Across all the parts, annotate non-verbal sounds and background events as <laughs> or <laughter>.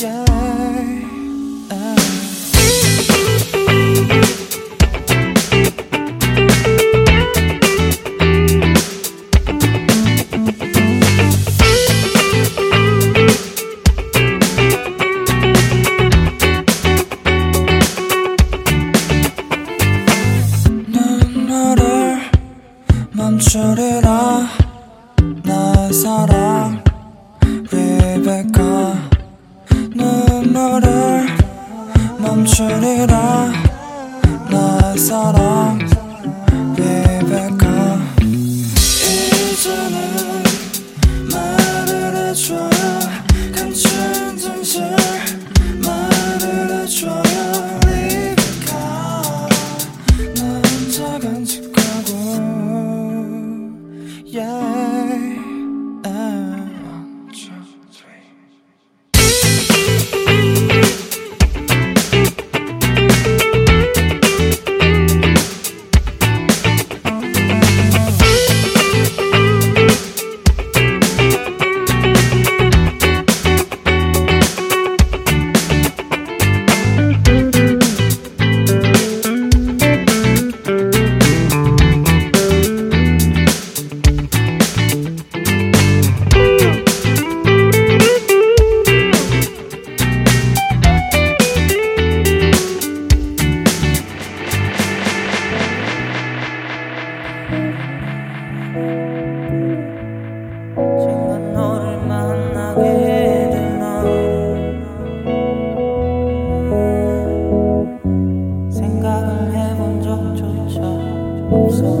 yeah.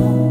alone.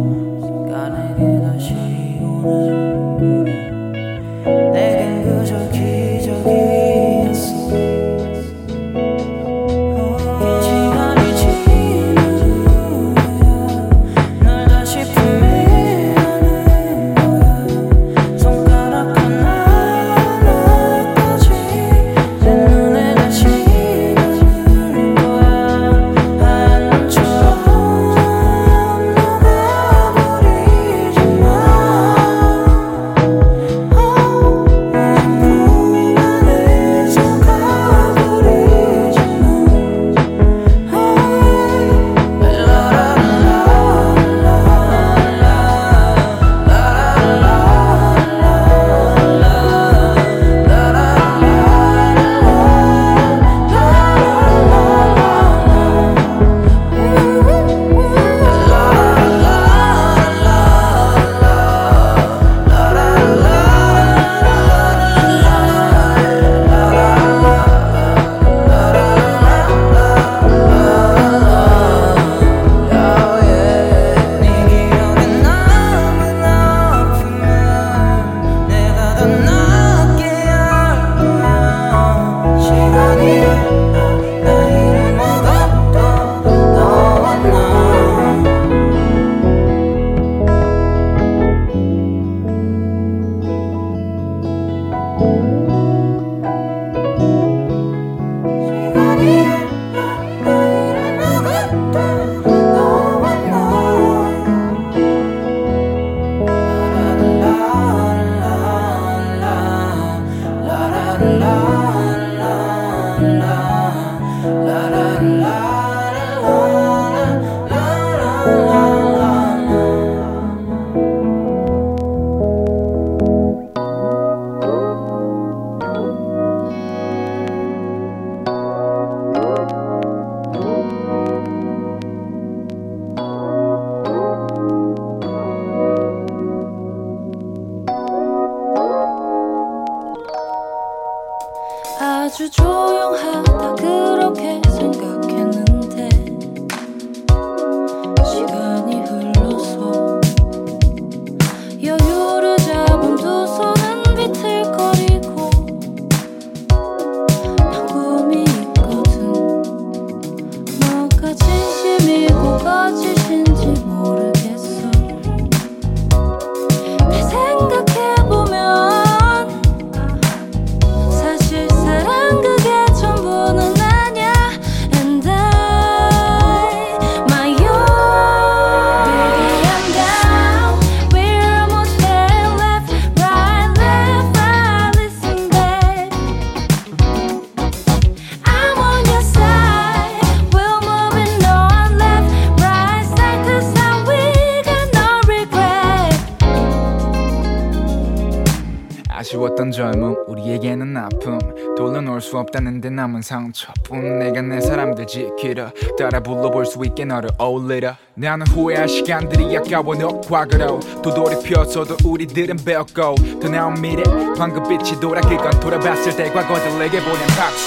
없다는데 남은 상처뿐 내가 내 사람들 지키려. 따라 불러볼 수 있게 너를 어울리려. 나는 후회할 시간들이 아까워. 너 과거로 또 돌이켜서도 우리들은 배웠고. 더 나은 미래 황금빛이 돌아길 건 돌아봤을 때 과거들 내게 보낸 박수.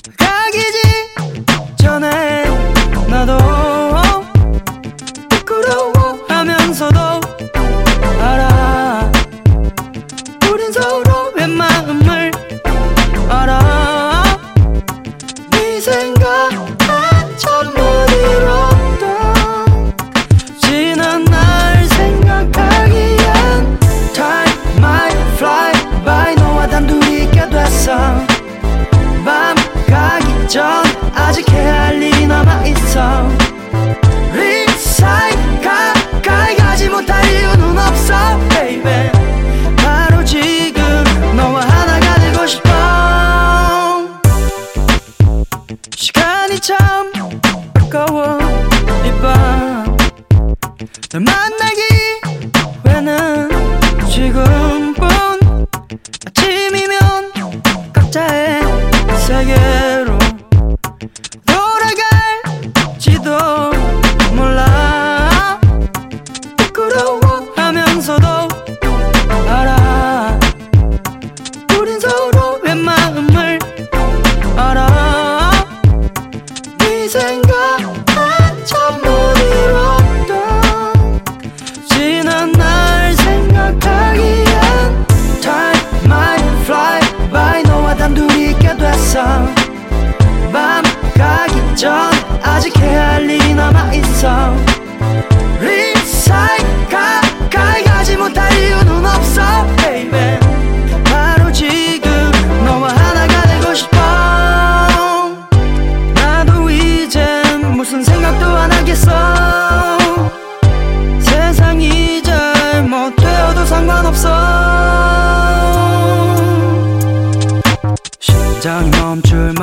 Go!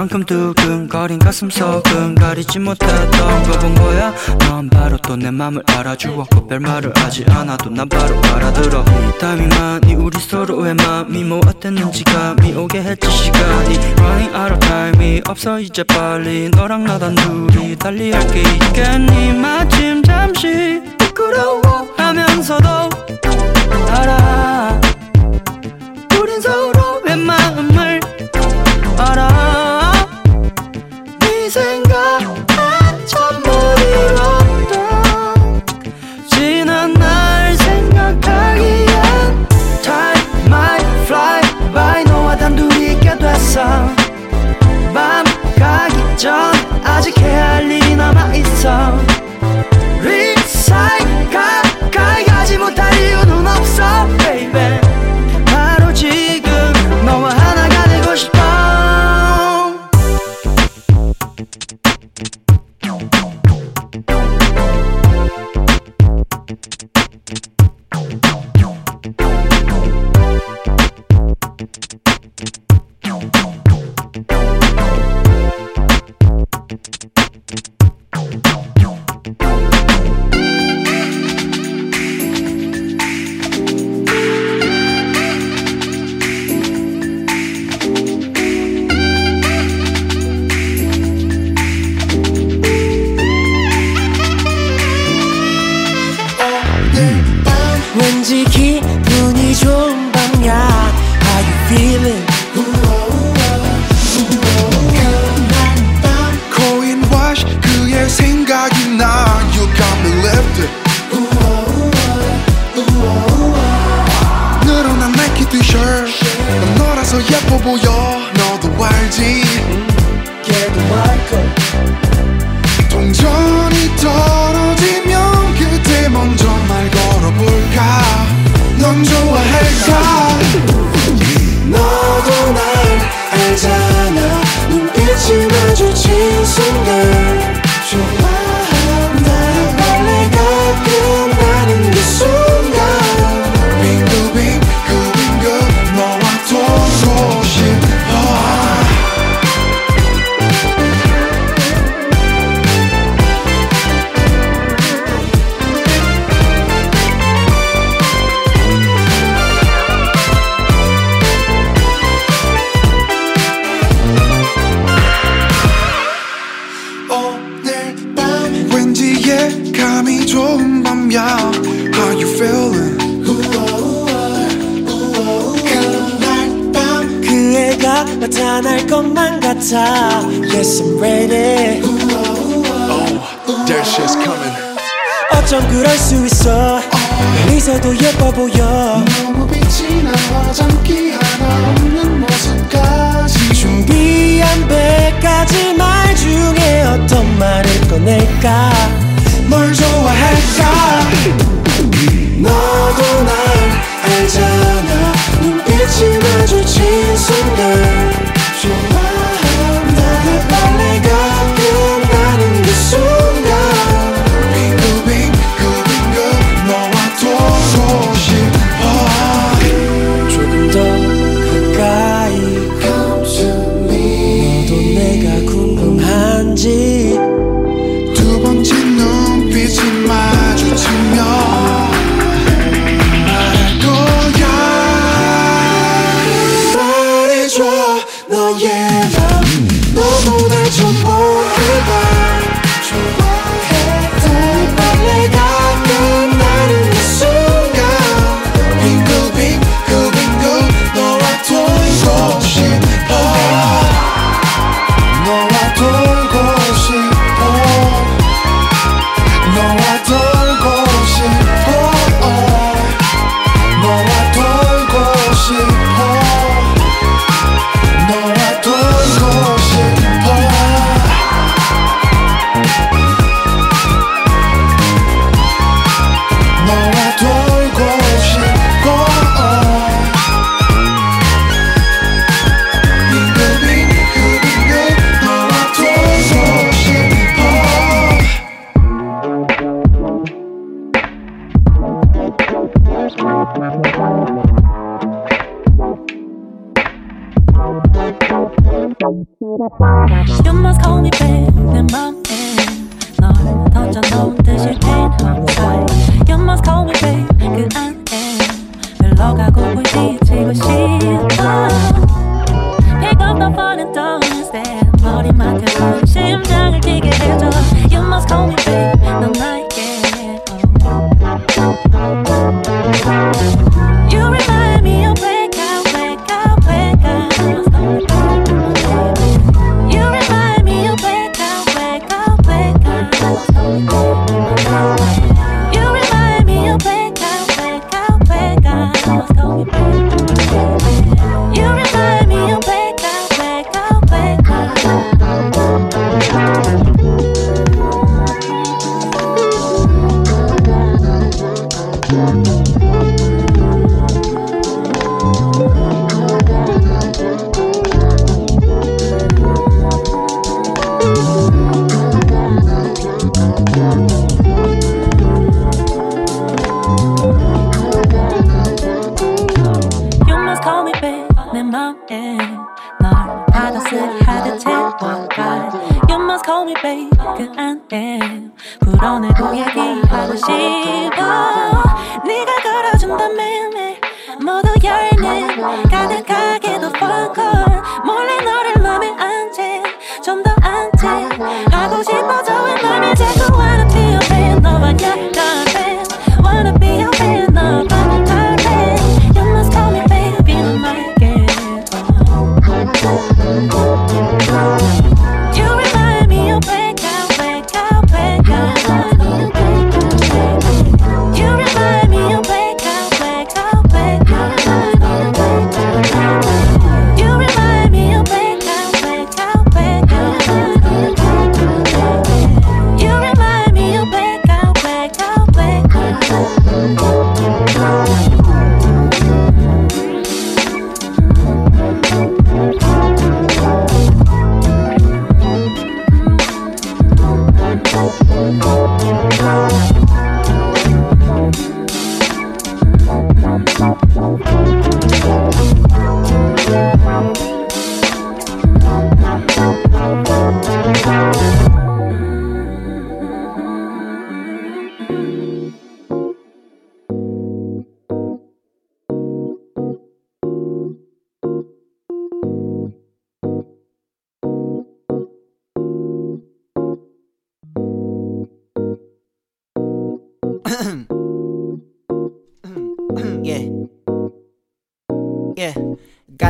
만큼 두근거린 가슴 속은 가리지 못했던 거본 거야? 넌 바로 또 내 맘을 알아주었고 별말을 하지 않아도 난 바로 알아들어. 땀이 많이 우리 서로의 맘이 모았댔는지 뭐 감이 오게 했지 시간이. Running out of time이 없어. 이제 빨리 너랑 나 단 둘이 달리 할 게 있겠니? 마침 잠시 부끄러워하면서도 알아.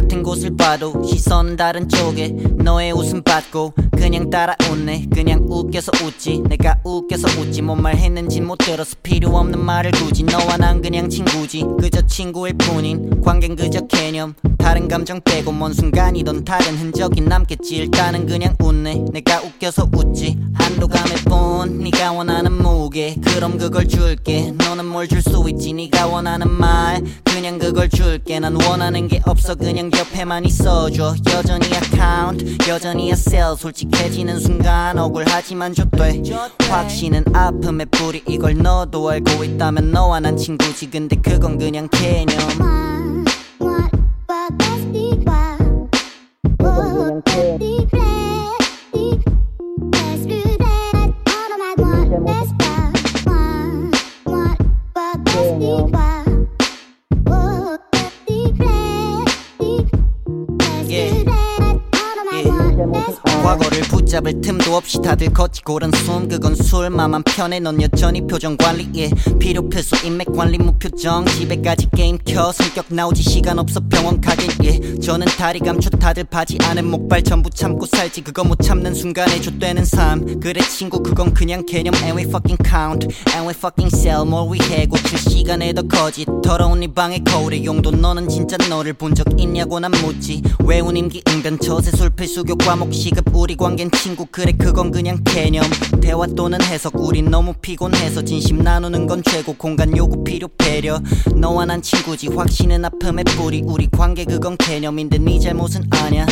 같은 곳을 봐도 시선은 다른 쪽에 너의 웃음 받고 그냥 따라 웃네. 그냥 웃겨서 웃지. 내가 웃겨서 웃지. 뭔 말 했는지 못 들어서 필요 없는 말을 굳이 너와 난 그냥 친구지. 그저 친구일 뿐인 관계는 그저 개념. 다른 감정 빼고 먼 순간이던 다른 흔적이 남겠지. 일단은 그냥 웃네. 내가 웃겨서 웃지. 한도감일 뿐 네가 원하는 무게. 그럼 그걸 줄게. 너는 뭘 줄 수 있지? 네가 원하는 말. 그냥 그걸 줄게. 난 원하는 게 없어. 그냥 옆에만 있어줘. 여전히 account 여전히 sell 솔직해지는 순간 억울하지만 줬돼. 확신은 아픔의 뿌리 이걸 너도 알고 있다면 너와 난 친구지. 근데 그건 그냥 개념 과거를 붙잡을 틈도 없이 다들 고른 숨. 그건 술 마만 편해. 넌 여전히 표정 관리에 필요 필수 인맥 관리 무표정. 집에까지 게임 켜. 성격 나오지. 시간 없어. 병원 가긴 예 저는 다리 감춰. 다들 바지 안에 목발 전부 참고 살지. 그거 못 참는 순간에 좆되는 삶. 그래 친구 그건 그냥 개념. And we fucking count. And we fucking sell 뭘 위해 고칠 시간에 더 거짓. 더러운 이 방의 거울의 용도 너는 진짜 너를 본 적 있냐고 난 묻지. 외운 임기 응변 처세 술 필 수교 과목 시급 우리 관계는 친구 그래 그건 그냥 개념. 대화 또는 해석 우린 너무 피곤해서 진심 나누는 건 최고. 공간 요구 필요 배려. 너와 난 친구지 확신은 아픔의 뿌리. 우리 관계 그건 개념인데 네 잘못은 아냐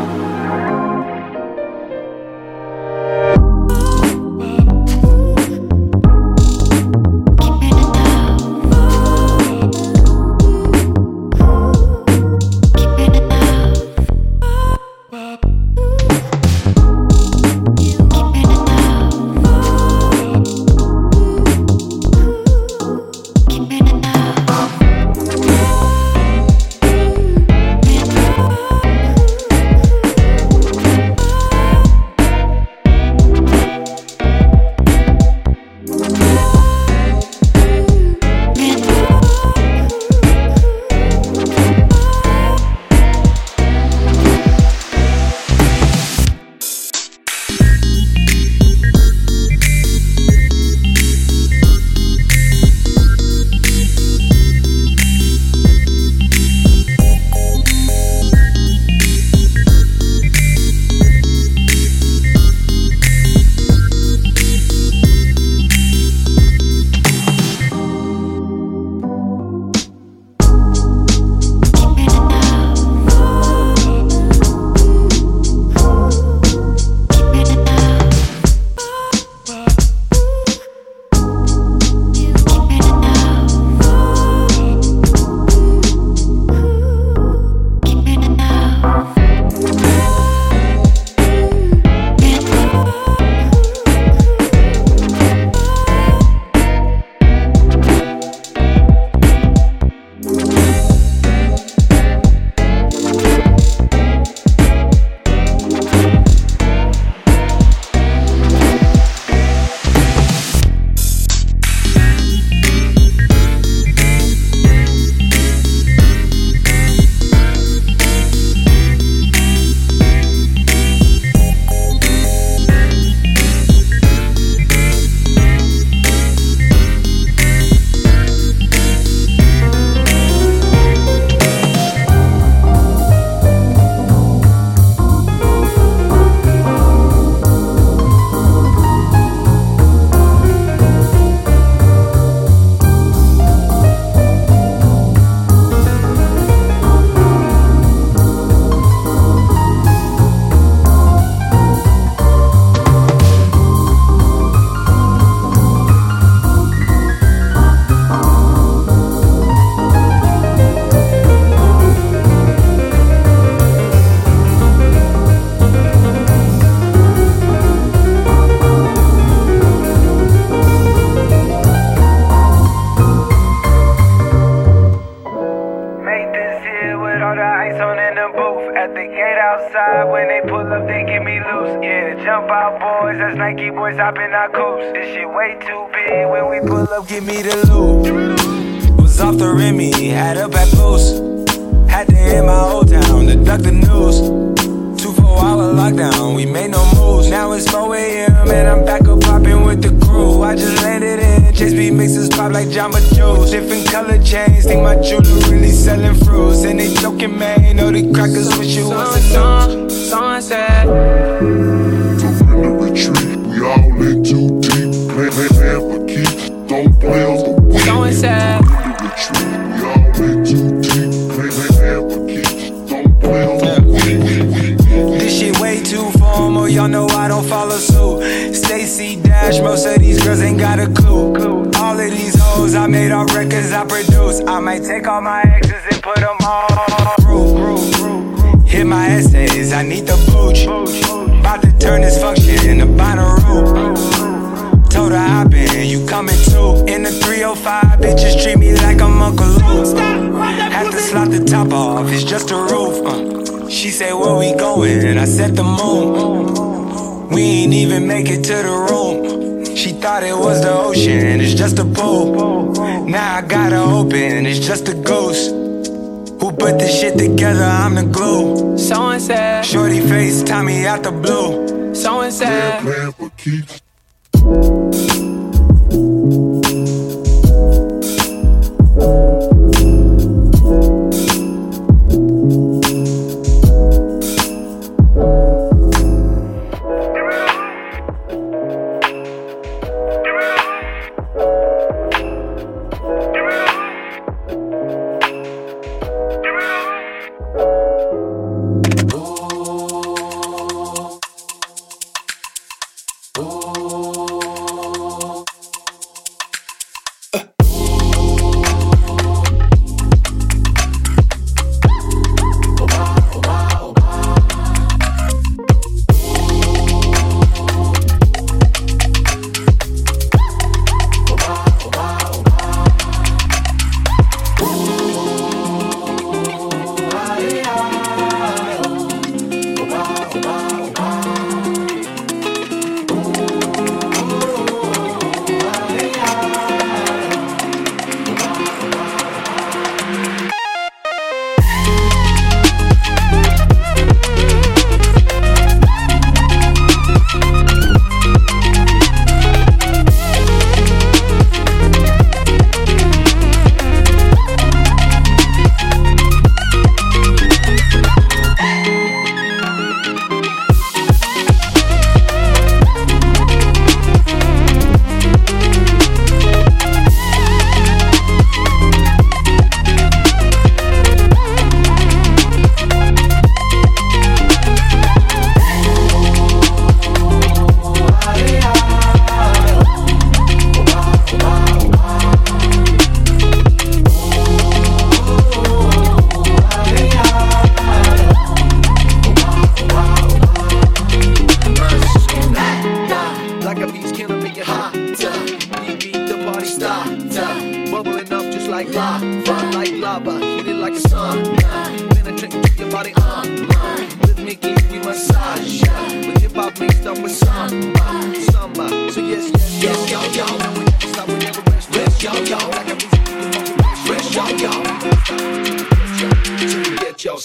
yeah. Was off the Remy, had up at Boost. Had to hit my old town to duck the news. Two four hour lockdown, we made no moves. Now it's 4 a.m. and I'm back up popping with the crew. I just landed in Chase B mixes pop like Jamba Juice. Different color chains, think my jewelry really selling fruits. And they joking, man, know the crackers wish it was a news. Sunset. Tough in the retreat, we all in too deep. Plan, plan, plan for keeps. Don't play on the weed. Sunset. In the retreat, we all in too deep. Plan, plan, plan for keeps. Don't play This shit way too formal, y'all know I don't follow suit. Stacy Dash, most of these girls ain't got a clue. All of these hoes, I made all records I produce. I might take all my exes and put them all. Hit my essays, I need the booch. About to turn this function into Bonnaroo. You coming too. In the 305, bitches treat me like I'm Uncle Luke. Have to slot the top off, it's just a roof. uh. She said, Where we going? I said, The moon. We ain't even make it to the room. She thought it was the ocean, it's just a pool. Now I gotta open, it's just a ghost. Who put this shit together? I'm the glue. Sunset. Shorty face, Tommy out the blue. Sunset. Plan for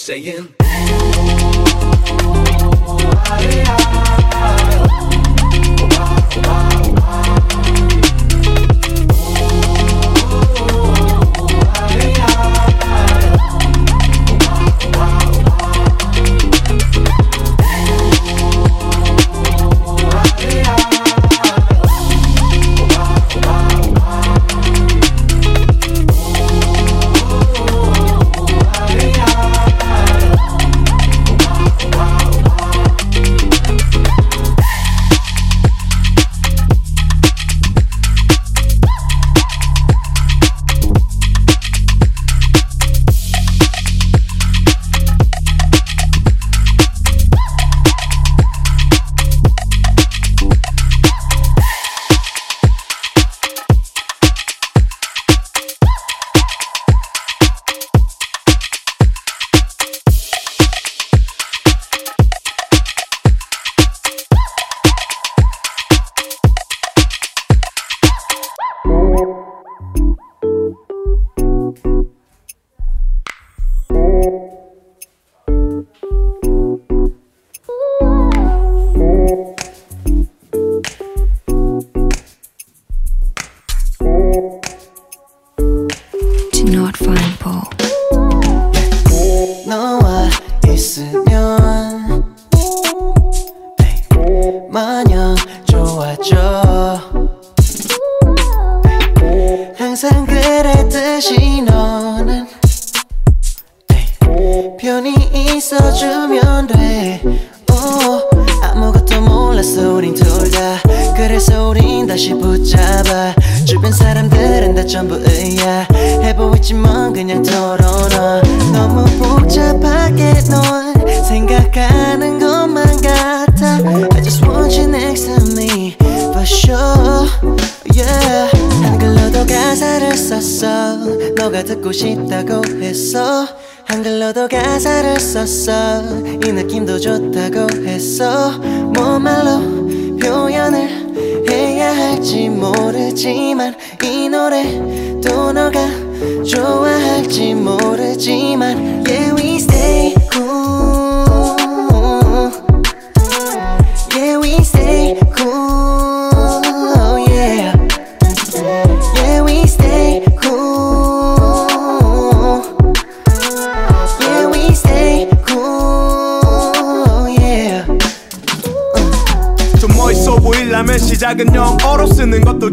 saying. 다시 붙잡아. 주변 사람들은 다 전부 의아해 보이지만 그냥 털어놔. 너무 복잡하게 넌 생각하는 것만 같아. I just want you next to me for sure. Yeah. 한글로도 가사를 썼어. 너가 듣고 싶다고 했어. 한글로도 가사를 썼어. 이 느낌도 좋다고 했어. 뭐 말로 표현을 해야 할지 모르지만 이 노래도 너가 좋아할지 모르지만 Yeah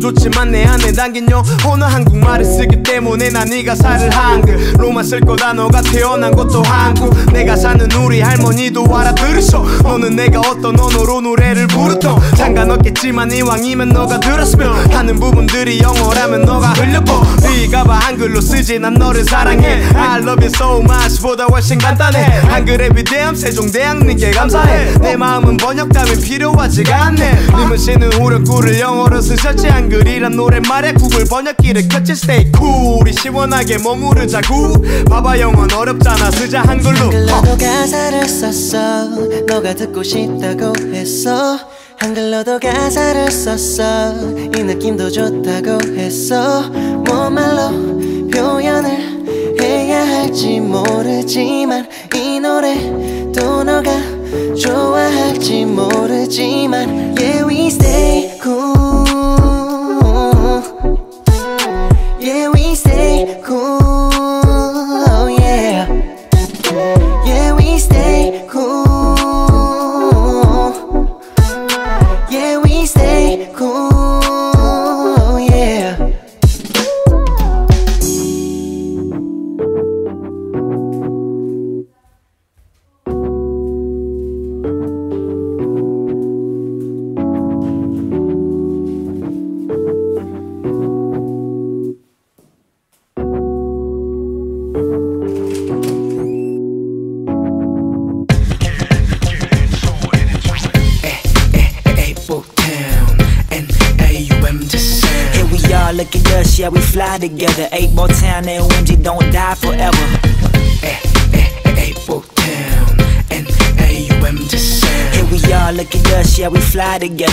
좋지만 내 담긴 영어는 한국말을 쓰기 때문에 난 이 가사를 한글로만 쓸 거다. 너가 태어난 것도 한국. 내가 사는 우리 할머니도 알아들으셔. 너는 내가 어떤 언어로 노래를 부르던. 상관없겠지만 이왕이면 너가 들었으면 하는 부분들이 영어라면 너가 흘려버릴까 봐. 한글로 쓰지. 난 너를 사랑해. I love you so much. 보다 훨씬 간단해. 한글의 위대함. 세종대왕님께 감사해. 내 마음은 번역 따윈 필요하지가 않네. 님은 씨는 우려구를 영어로 쓰셨지. 한글이란 노랫말 에 구글 번역기를 켰지 stay cool 우리 시원하게 머무르자구 봐봐 영어는 어렵잖아 쓰자 한글로 한글로도 가사를 썼어. 너가 듣고 싶다고 했어. 한글로도 가사를 썼어. 이 느낌도 좋다고 했어. 뭐 말로 표현을 해야 할지 모르지만 이 노래도 너가 좋아할지 모르지만 yeah, we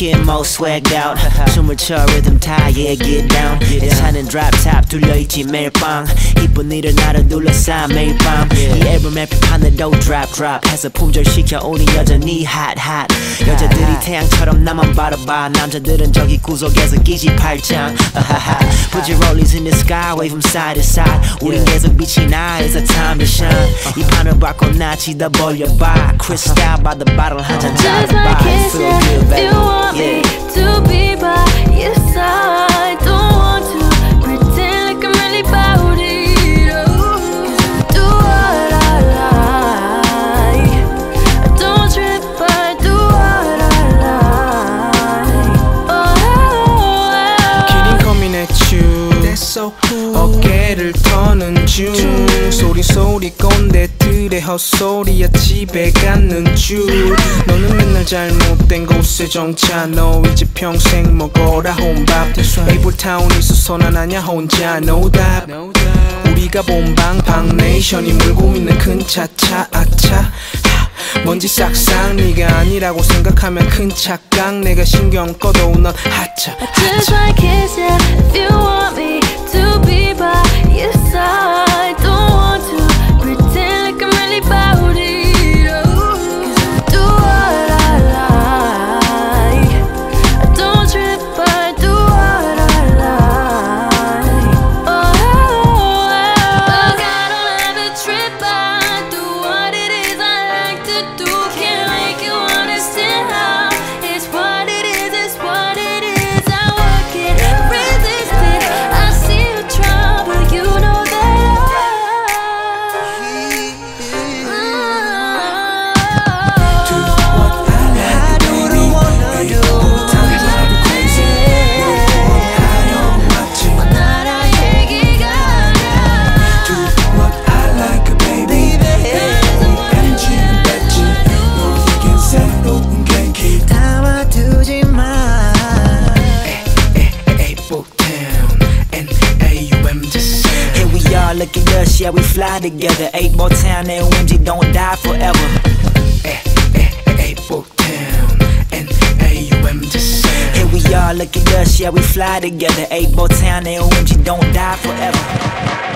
kid most swagged out. <laughs> 춤을 춰 rhythm tie, yeah, get down. 내 차는 drop top 둘러있지 매일 밤. 이쁜 일을 나를 둘러싸 매일 밤. 이 앨범 랩판에도 drop drop 해서 품절시켜 우리 여전히 hot hot. 여자들이 태양처럼 나만 바라봐. 남자들은 저기 구석에서 끼지 팔짱. 아하하. Put your rollies in the sky, wave from side to side. 우린 계속 빛이 나, it's a time to shine. 이 판을 바꿔 나치다 벌려봐. Crystal by the bottle 한잔 Just 따라봐. like kiss Feel it, good, baby. Yeah. to be by your side. 헛소리야 집에 가는 줄. 너는 맨날 잘못된 곳에 정차. 너 이제 평생 먹어라 혼밥. 에이블타운에서 선언하냐 혼자. No doubt. 우리가 본방방 네이션이 물고 있는 큰 차차 아차. 하, 먼지 싹싹 네가 아니라고 생각하면 큰 착각. 내가 신경 꺼도 넌 하차 like together. Eight more town, OMG, don't die forever. Eh, eh, eh, Here we are, look at us, yeah, we fly together. Eight more town, OMG, don't die forever.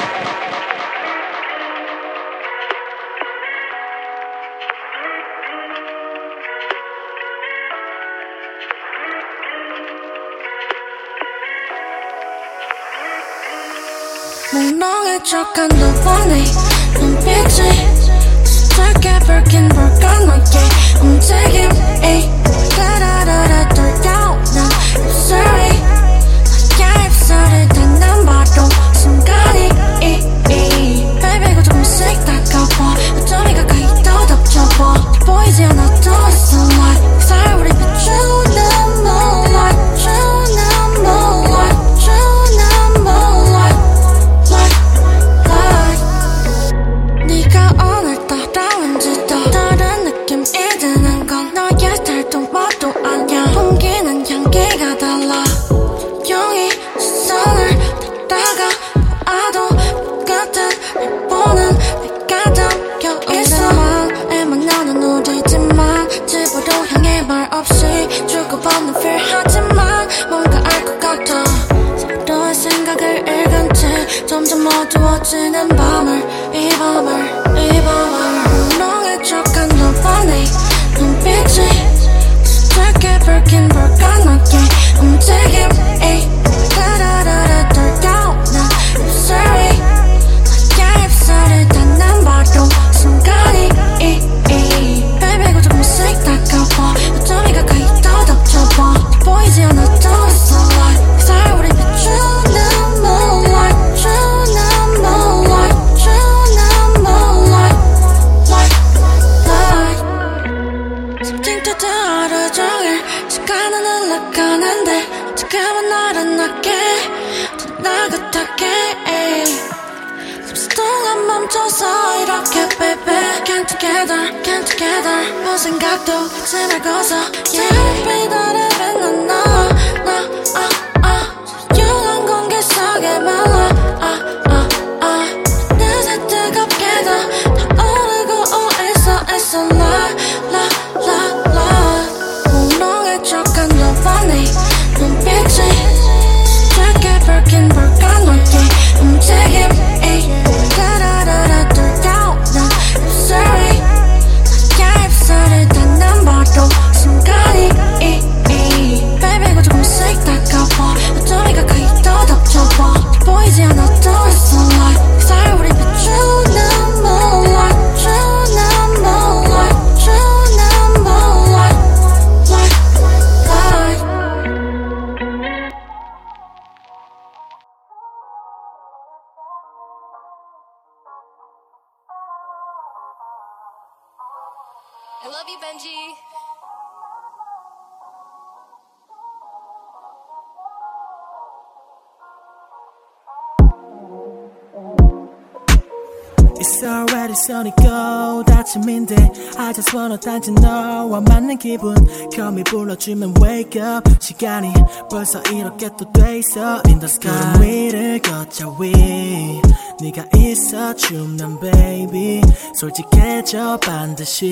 멍멍해져 간 너만의 눈빛이 짧게 붉힌 볼까맣게 움직임. 에이 따라라라 떨려 난 입술이 나의 입술을 닿는 바로 순간이. 이, 이. Baby 그 조금씩 다가와. 어쩜 이 가까이 더 덮쳐봐. 보이지 않아도 it's alright 살 우리 비추 없이 주고받는 feel 하지만 뭔가 알 것 같아. 서로의 생각을 읽은 채 점점 어두워지는 밤을 이 밤을 이 밤을. 멍해져간 너만의 눈빛이. 짧게 붉힌 볼까맣게 움직임 멈춰서 이렇게 baby. Can't together, can't together. 뭐 생각도 하지 말고서. Yeah. 빛나를 빛난 너나 아, 아. 조용한 공기 속에 말라. 아, 아, 아. 늦에 뜨겁게 다 타오르고 있어 있어 라, 이지 않아도 it's alright 살 우리 비추는 go 아침인데 I just wanna 단지 너와 맞는 기분. 겸이 불러주면 wake up. 시간이 벌써 이렇게 또 돼 있어. In the sky. 위를 걷자 위. 네가 있어. 춤난 baby. 솔직해져 반드시.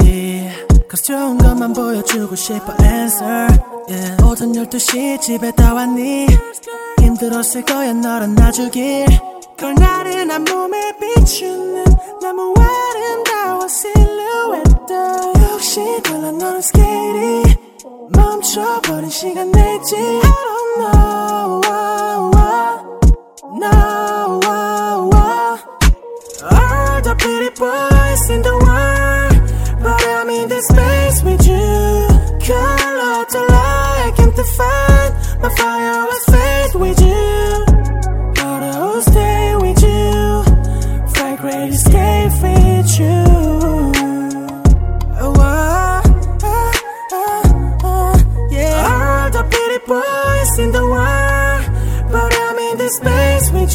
Cause 좋은 것만 보여주고 싶어 answer. Yeah. 오전 12시 집에 다 왔니? 힘들었을 거야. 너랑 나주길 걸 나른한 몸에 비추는 너무 아름다워 실루엣도 역시 달라 너는 스케이트 멈춰버린 시간 내지 I don't know no All the pretty boys in the world But I'm in this space with you Color the light came to find My fire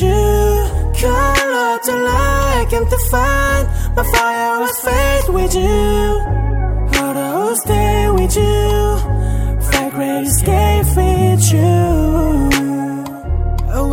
You. Color the light came to find My fire was faced with you. Will stay with you. Fragrant escape with you Oh,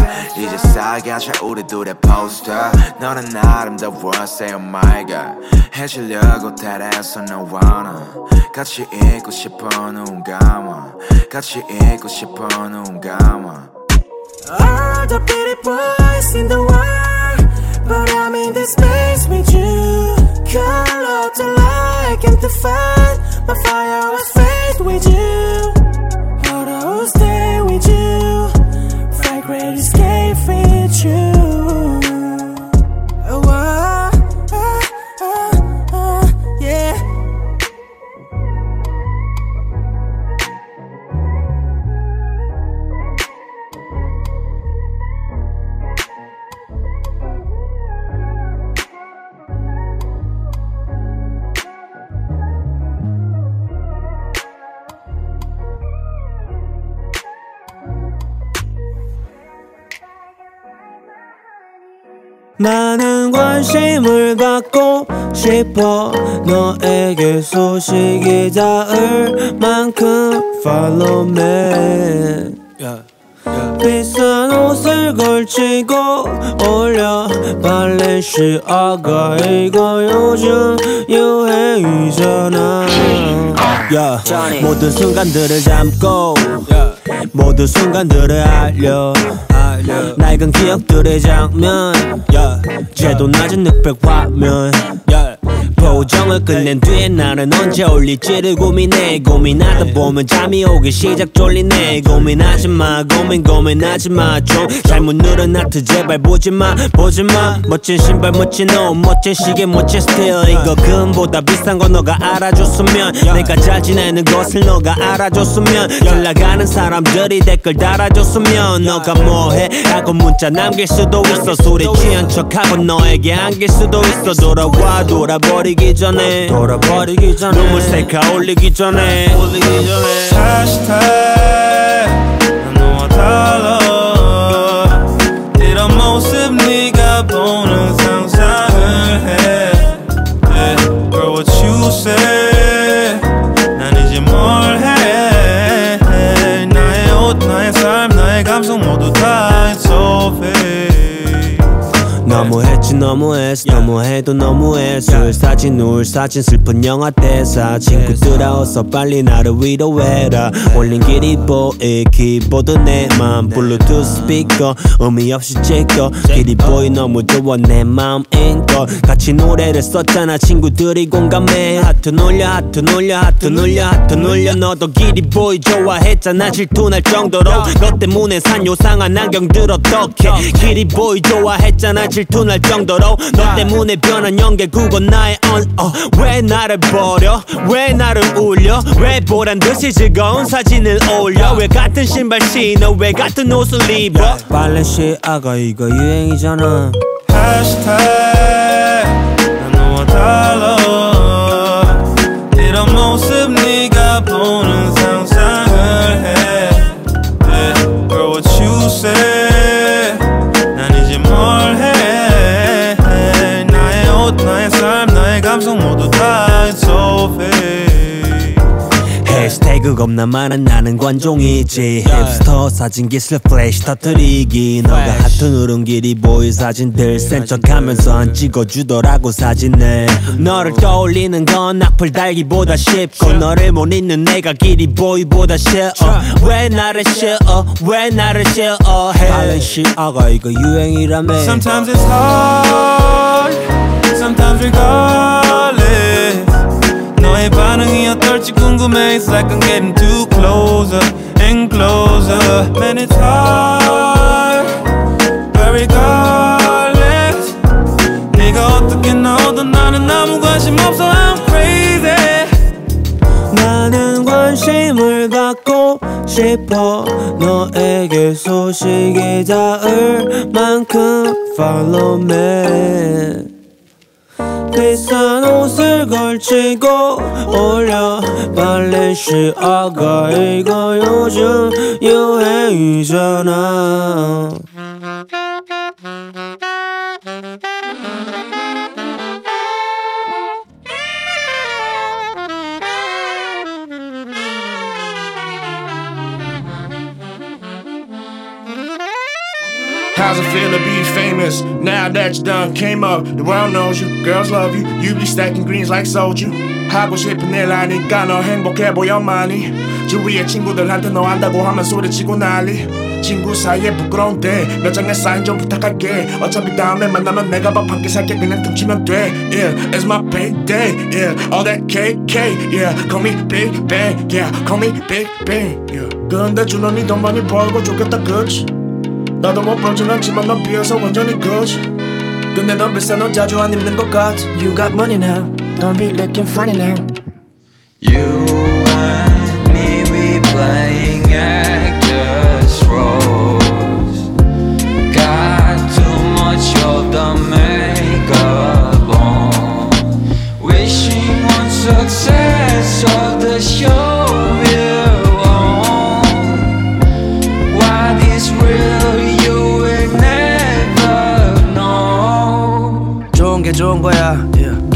이제 쌓여가자 우리 둘의 포스터 너는 아름다워 say oh my god. 해지려고 탈해서 너와 나. 같이 있고 싶어 누군가와 같이 있고 싶어 누군가와 All the pretty boys in the world 나는 관심을 갖고 싶어 너에게 소식이 닿을 만큼 Follow me. 비싼 옷을 걸치고 올려 발렌시아가 이거 요즘 유행이잖아. Yeah. 모든 순간들을 담고 모든 순간들을 알려 낡은 기억들의 장면. 채도 낮은 흑백 화면 보정을 끝낸 뒤에 나는 언제 올릴지를 고민해. 고민하다 보면 잠이 오기 시작 졸리네. 고민하지 마 고민 고민하지 마좀 잘못 하트 제발 보지 마 보지 마. 멋진 신발 멋진 옷 멋진 시계 멋진 스타일. 이거 금보다 비싼 거 너가 알아줬으면. 내가 잘 지내는 것을 너가 알아줬으면. 잘 나가는 사람들이 댓글 달아줬으면. 너가 뭐해? 하고 문자 남길 수도 있어. 술에 취한 척하고 너에게 안길 수도 있어. 돌아와 돌아 버리기 전에. 돌아버리기 전에. 눈물 셀카 올리기 전에. 올리기 전에 사진 우울 사진 슬픈 영화 대사. 친구들아 어서 빨리 나를 위로해라. 올린 기리보이 키보드 내맘 블루투스 스피커 의미 없이 찍어 기리보이 너무 좋아 내 마음인 걸. 같이 노래를 썼잖아 친구들이 공감해. 하트 눌러 하트 눌러 하트 눌러 하트 눌러. 너도 기리보이 좋아했잖아. 질투날 정도로. 너 때문에 산 요상한 안경들 어떡해 기리보이 좋아했잖아. 질투날 정도로. 너 때문에 변한 연계 그건 나의 언어왜 나를 버려? 왜 나를 울려? 왜 보란 듯이 즐거운 사진을 올려? 왜 같은 신발 신어? 왜 같은 옷을 입어? 발렌시아가 이거 유행이잖아. Hashtag 해시태그 겁나 많은 나는 관종이지. 힙스터 사진 기술 플래시 터뜨리기. 너가 하트 누른 기리보이 사진들. 센 척하면서 안 찍어주더라고 사진을. 너를 떠올리는 건 악플 달기보다 쉽고 너를 못 잊는 내가 기리보이보다 싫어. 왜 나를 싫어? 왜 나를 싫어해. 발렌시아가 이거 유행이라며. Sometimes it's hard, sometimes regardless. 궁금해. It's like I'm getting too closer and closer. Man, it's hard, but regardless. 네가 어떻게 나오든 나는 아무 관심 없어. I'm crazy. 나는 관심을 갖고 싶어 너에게 소식이 닿을 만큼 follow me 비싼 옷을 걸치고 올려 발렌시아가 이거 요즘 유행이잖아. How's it feel to be famous? Now that you done came up, the world knows you. Girls love you. You be stacking greens like soju. 하고 싶은 일 하니까 너 행복해 보여 많이. 주위의 친구들한테 너 안다고 하면 소리치고 난리. 친구 사이에 부끄러운데 몇 장의 사인 좀 부탁할게 어차피 다음에 만나면 내가 밥 한 끼 살게 그냥 퉁치면 돼 Yeah, it's my payday Yeah, all that KK Yeah, call me Big Bang Yeah, call me Big Bang Yeah 근데 준원이 돈 많이 벌고 좋겠다 그치 나도 못 벌진 않지만 넌 비해서 완전히 그치 근데 넌 비싼 옷 자주 안 입는 것 같아 You got money now Don't be looking funny now You and me, we playing actors' roles. Got too much of the makeup on. Wishing on success of the show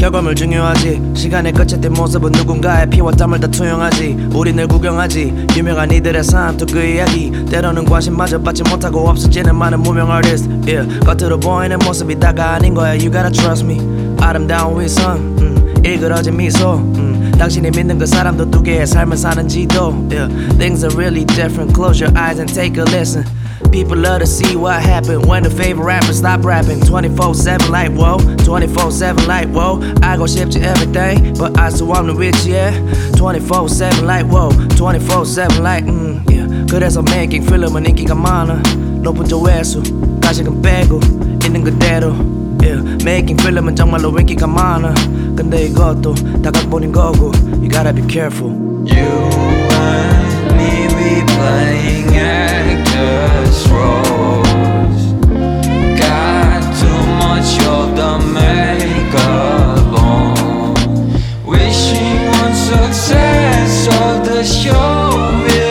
결과물 중요하지. 시간의 끝에 뜬 모습은 누군가의 피와 땀을 다 투영하지. 우리 늘 구경하지. 유명한 이들의 삶 또 그 이야기. 때로는 관심마저 받지 못하고 없어지는 많은 무명 아티스트 yeah. 겉으로 보이는 모습이 다가 아닌 거야. You gotta trust me. 아름다운 위선. 음, 일그러진 미소. 음, 당신이 믿는 그 사람도 두 개의 삶을 사는지도. Yeah. Things are really different. Close your eyes and take a listen People love to see what happened when the favorite rapper stop rapping 24-7 like whoa 24-7 like whoa 알고 싶지 everything But I still want to reach yeah 24-7 like whoa 24-7 like mm yeah 그래서 making 필름은 인기가 많아 높은 조회수 가식은 빼고 있는 그대로 yeah making 필름은 정말로 인기가 많아 근데 이것도 다 각본인 거고 You gotta be careful You success of the show